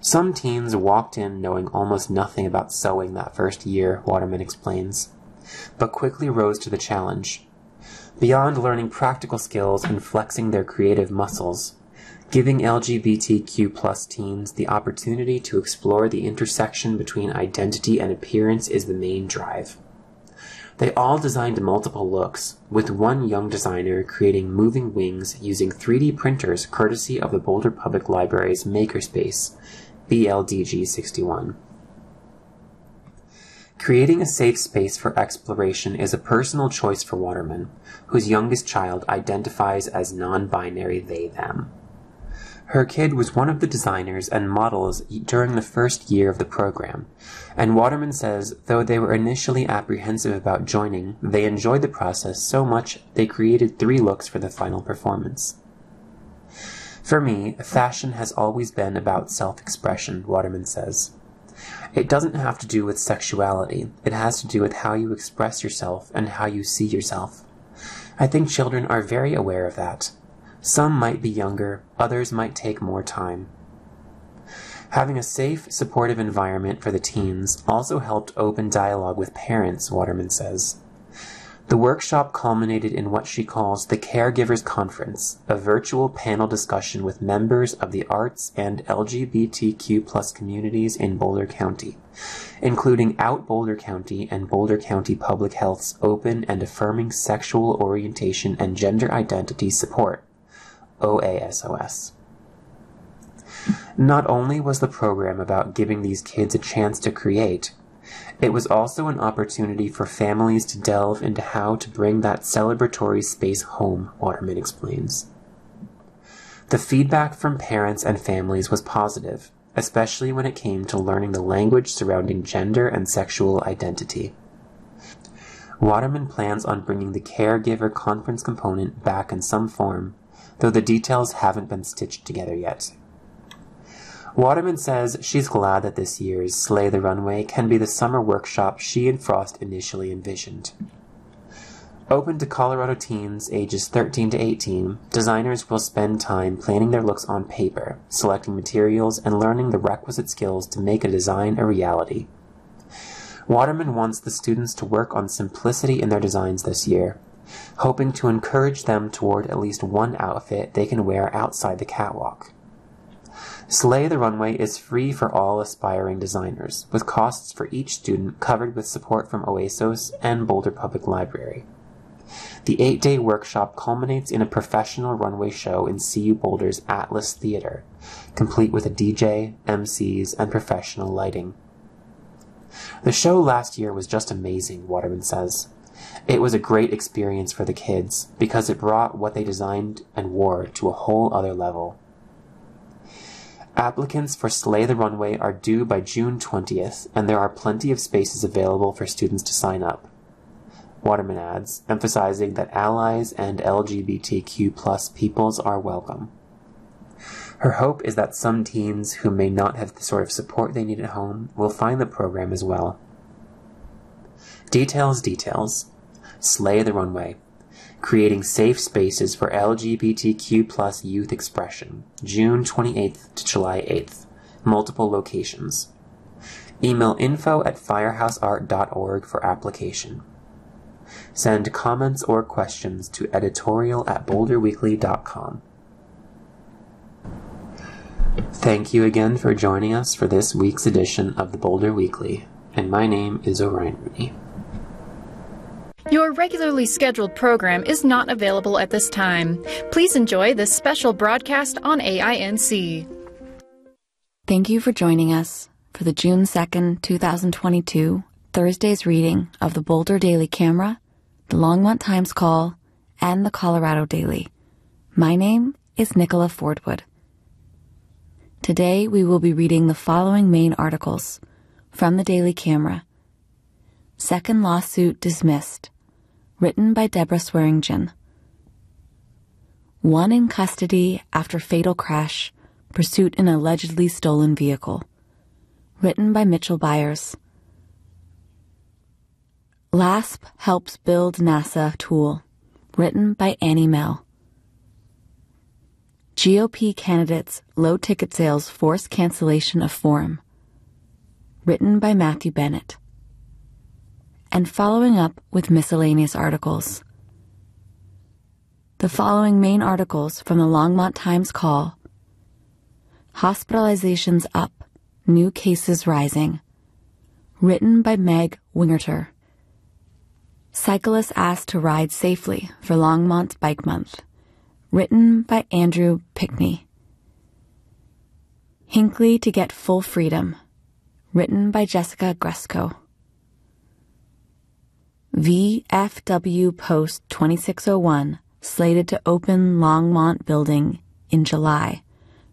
Some teens walked in knowing almost nothing about sewing that first year, Waterman explains but quickly rose to the challenge. Beyond learning practical skills and flexing their creative muscles, giving LGBTQ plus teens the opportunity to explore the intersection between identity and appearance is the main drive. They all designed multiple looks, with one young designer creating moving wings using 3D printers courtesy of the Boulder Public Library's Makerspace, BLDG 61. Creating a safe space for exploration is a personal choice for Waterman, whose youngest child identifies as non-binary they-them. Her kid was one of the designers and models during the first year of the program, and Waterman says though they were initially apprehensive about joining, they enjoyed the process so much they created three looks for the final performance. For me, fashion has always been about self-expression, Waterman says. It doesn't have to do with sexuality. It has to do with how you express yourself and how you see yourself. I think children are very aware of that. Some might be younger, others might take more time. Having a safe, supportive environment for the teens also helped open dialogue with parents, Waterman says. The workshop culminated in what she calls the Caregivers Conference, a virtual panel discussion with members of the arts and LGBTQ communities in Boulder County, including Out Boulder County and Boulder County Public Health's Open and Affirming Sexual Orientation and Gender Identity Support, OASOS. Not only was the program about giving these kids a chance to create, it was also an opportunity for families to delve into how to bring that celebratory space home, Waterman explains. The feedback from parents and families was positive, especially when it came to learning the language surrounding gender and sexual identity. Waterman plans on bringing the caregiver conference component back in some form, though the details haven't been stitched together yet. Waterman says she's glad that this year's Slay the Runway can be the summer workshop she and Frost initially envisioned. Open to Colorado teens ages 13 to 18, designers will spend time planning their looks on paper, selecting materials, and learning the requisite skills to make a design a reality. Waterman wants the students to work on simplicity in their designs this year, hoping to encourage them toward at least one outfit they can wear outside the catwalk. Slay the Runway is free for all aspiring designers, with costs for each student covered with support from OASOS and Boulder Public Library. The eight day workshop culminates in a professional runway show in CU Boulder's Atlas Theater, complete with a DJ, MCs, and professional lighting. The show last year was just amazing, Waterman says. It was a great experience for the kids because it brought what they designed and wore to a whole other level. Applicants for Slay the Runway are due by June 20th, and there are plenty of spaces available for students to sign up. Waterman adds, emphasizing that allies and LGBTQ plus peoples are welcome. Her hope is that some teens who may not have the sort of support they need at home will find the program as well. Details, details. Slay the Runway creating safe spaces for LGBTQ plus youth expression, June 28th to July 8th. multiple locations. Email info at firehouseart.org for application. Send comments or questions to editorial at boulderweekly.com. Thank you again for joining us for this week's edition of the Boulder Weekly, and my name is Orion Rooney. Your regularly scheduled program is not available at this time. Please enjoy this special broadcast on AINC. Thank you for joining us for the June 2nd, 2022, Thursday's reading of the Boulder Daily Camera, the Longmont Times Call, and the Colorado Daily. My name is Nicola Fordwood. Today we will be reading the following main articles from the Daily Camera. Second lawsuit dismissed, written by Deborah Swearingen. One in custody after fatal crash, pursuit in allegedly stolen vehicle, written by Mitchell Byers. LASP helps build NASA tool, written by Annie Mehl. GOP candidates' low ticket sales force cancellation of forum. Written by Matthew Bennett. And following up with miscellaneous articles. The following main articles from the Longmont Times call Hospitalizations up, new cases rising. Written by Meg Wingerter. Cyclists asked to ride safely for Longmont Bike Month written by Andrew Pickney. Hinckley to Get Full Freedom, written by Jessica Gresko. VFW Post 2601, slated to open Longmont Building in July,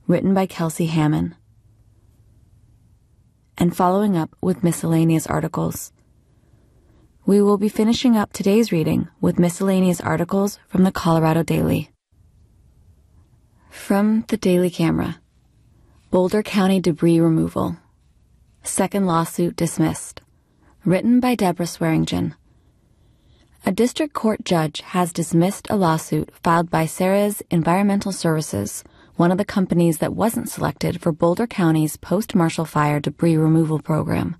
written by Kelsey Hammond. And following up with miscellaneous articles. We will be finishing up today's reading with miscellaneous articles from the Colorado Daily. From the Daily Camera Boulder County Debris Removal. Second lawsuit dismissed. Written by Deborah Swearingen. A district court judge has dismissed a lawsuit filed by Ceres Environmental Services, one of the companies that wasn't selected for Boulder County's post Marshall Fire debris removal program.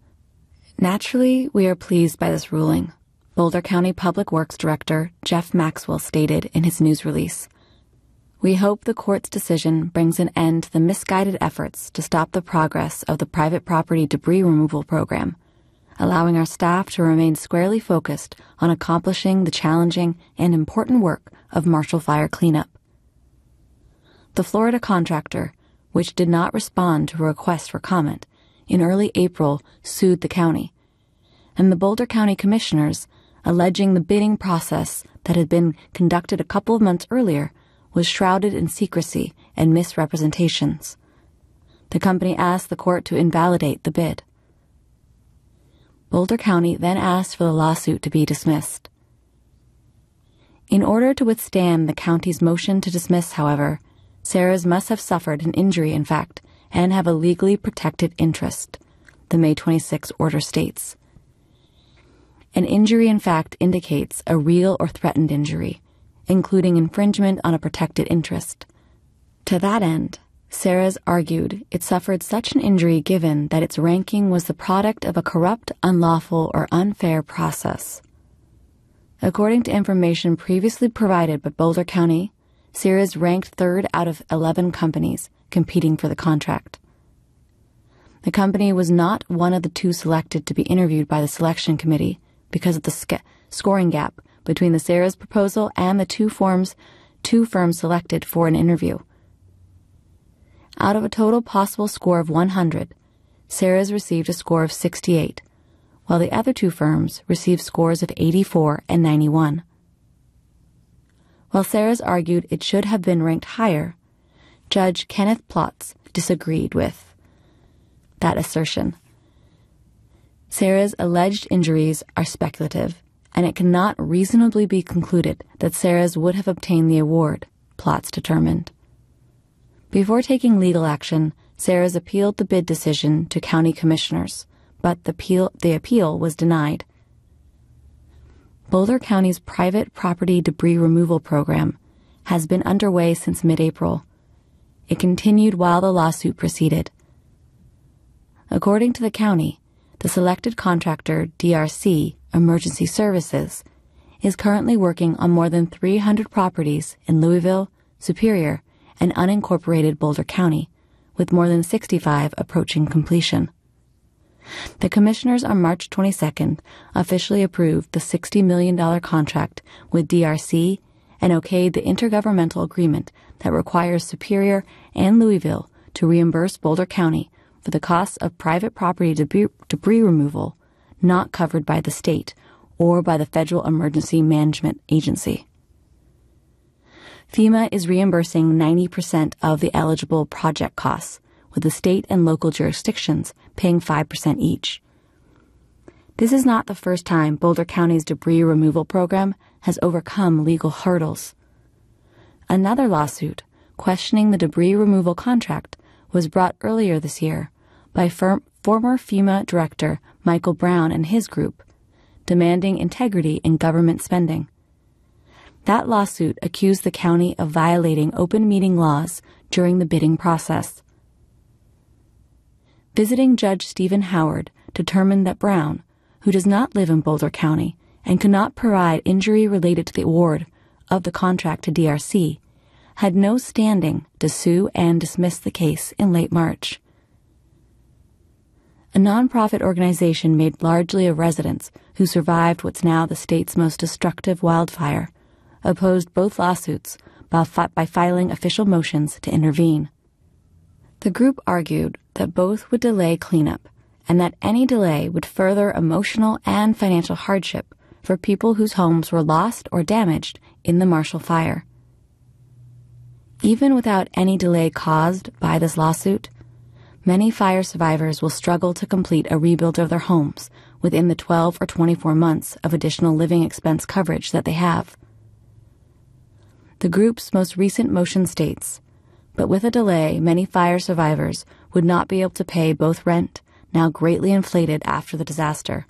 Naturally, we are pleased by this ruling, Boulder County Public Works Director Jeff Maxwell stated in his news release. We hope the court's decision brings an end to the misguided efforts to stop the progress of the private property debris removal program, allowing our staff to remain squarely focused on accomplishing the challenging and important work of Marshall Fire cleanup. The Florida contractor, which did not respond to a request for comment, in early April sued the county, and the Boulder County commissioners, alleging the bidding process that had been conducted a couple of months earlier was shrouded in secrecy and misrepresentations. The company asked the court to invalidate the bid. Boulder County then asked for the lawsuit to be dismissed. In order to withstand the county's motion to dismiss, however, Sarahs must have suffered an injury in fact and have a legally protected interest, the May 26 order states. An injury in fact indicates a real or threatened injury, including infringement on a protected interest. To that end, Ceres argued it suffered such an injury given that its ranking was the product of a corrupt, unlawful, or unfair process. According to information previously provided by Boulder County, Ceres ranked third out of 11 companies competing for the contract. The company was not one of the two selected to be interviewed by the selection committee because of the sc- scoring gap between the Ceres proposal and the two forms two firms selected for an interview. Out of a total possible score of 100, Sarah's received a score of 68, while the other two firms received scores of 84 and 91. While Sarah's argued it should have been ranked higher, Judge Kenneth Plotz disagreed with that assertion. Sarah's alleged injuries are speculative and it cannot reasonably be concluded that Sarah's would have obtained the award, Plotz determined. Before taking legal action, Ceres appealed the bid decision to county commissioners, but the appeal, the appeal was denied. Boulder County's private property debris removal program has been underway since mid April. It continued while the lawsuit proceeded. According to the county, the selected contractor, DRC Emergency Services, is currently working on more than 300 properties in Louisville, Superior, and unincorporated Boulder County, with more than 65 approaching completion. The commissioners on March 22nd officially approved the $60 million contract with DRC and okayed the intergovernmental agreement that requires Superior and Louisville to reimburse Boulder County for the costs of private property debris, debris removal not covered by the state or by the Federal Emergency Management Agency. FEMA is reimbursing 90% of the eligible project costs, with the state and local jurisdictions paying 5% each. This is not the first time Boulder County's debris removal program has overcome legal hurdles. Another lawsuit questioning the debris removal contract was brought earlier this year by firm, former FEMA director Michael Brown and his group, demanding integrity in government spending. That lawsuit accused the county of violating open meeting laws during the bidding process. Visiting Judge Stephen Howard determined that Brown, who does not live in Boulder County and could not provide injury related to the award of the contract to DRC, had no standing to sue and dismiss the case in late March. A nonprofit organization made largely of residents who survived what's now the state's most destructive wildfire opposed both lawsuits by, fi- by filing official motions to intervene. The group argued that both would delay cleanup and that any delay would further emotional and financial hardship for people whose homes were lost or damaged in the Marshall Fire. Even without any delay caused by this lawsuit, many fire survivors will struggle to complete a rebuild of their homes within the 12 or 24 months of additional living expense coverage that they have. The group's most recent motion states, but with a delay, many fire survivors would not be able to pay both rent, now greatly inflated after the disaster,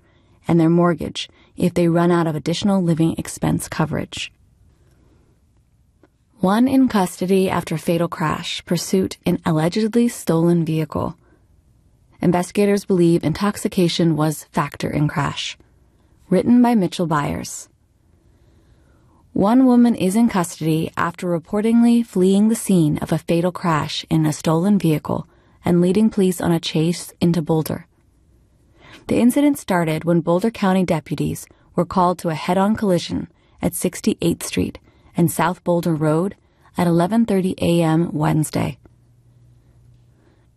and their mortgage if they run out of additional living expense coverage. One in custody after fatal crash, pursuit in allegedly stolen vehicle. Investigators believe intoxication was factor in crash. Written by Mitchell Byers. One woman is in custody after reportedly fleeing the scene of a fatal crash in a stolen vehicle and leading police on a chase into Boulder. The incident started when Boulder County deputies were called to a head-on collision at 68th Street and South Boulder Road at 11:30 a.m. Wednesday.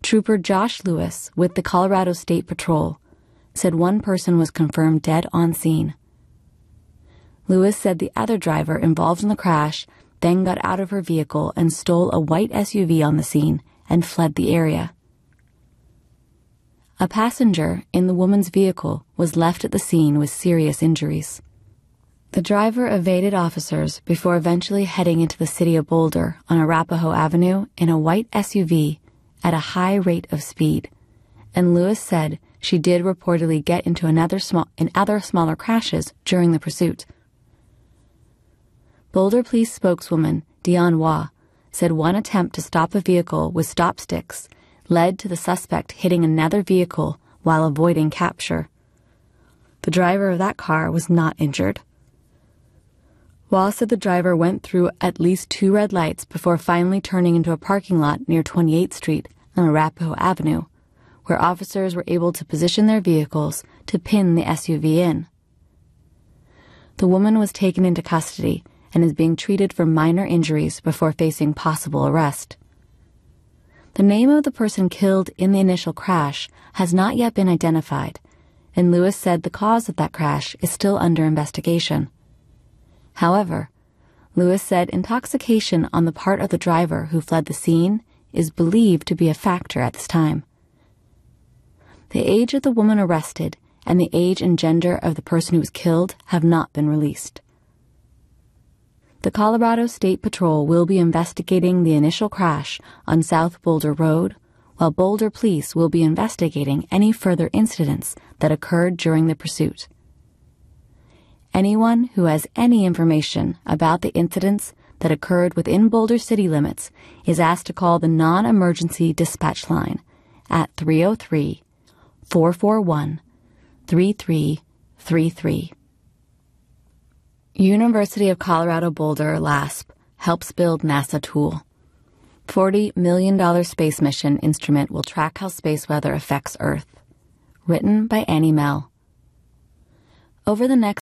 Trooper Josh Lewis with the Colorado State Patrol said one person was confirmed dead on scene. Lewis said the other driver involved in the crash then got out of her vehicle and stole a white SUV on the scene and fled the area. A passenger in the woman's vehicle was left at the scene with serious injuries. The driver evaded officers before eventually heading into the city of Boulder on Arapahoe Avenue in a white SUV at a high rate of speed. And Lewis said she did reportedly get into another small in other smaller crashes during the pursuit. Boulder Police spokeswoman Dionne Waugh said one attempt to stop a vehicle with stop sticks led to the suspect hitting another vehicle while avoiding capture. The driver of that car was not injured. Waugh said the driver went through at least two red lights before finally turning into a parking lot near 28th Street and Arapahoe Avenue, where officers were able to position their vehicles to pin the SUV in. The woman was taken into custody and is being treated for minor injuries before facing possible arrest. The name of the person killed in the initial crash has not yet been identified, and Lewis said the cause of that crash is still under investigation. However, Lewis said intoxication on the part of the driver who fled the scene is believed to be a factor at this time. The age of the woman arrested and the age and gender of the person who was killed have not been released. The Colorado State Patrol will be investigating the initial crash on South Boulder Road, while Boulder Police will be investigating any further incidents that occurred during the pursuit. Anyone who has any information about the incidents that occurred within Boulder city limits is asked to call the non emergency dispatch line at 303 441 3333. University of Colorado Boulder LASP helps build NASA Tool. $40 million space mission instrument will track how space weather affects Earth. Written by Annie Mehl. Over the next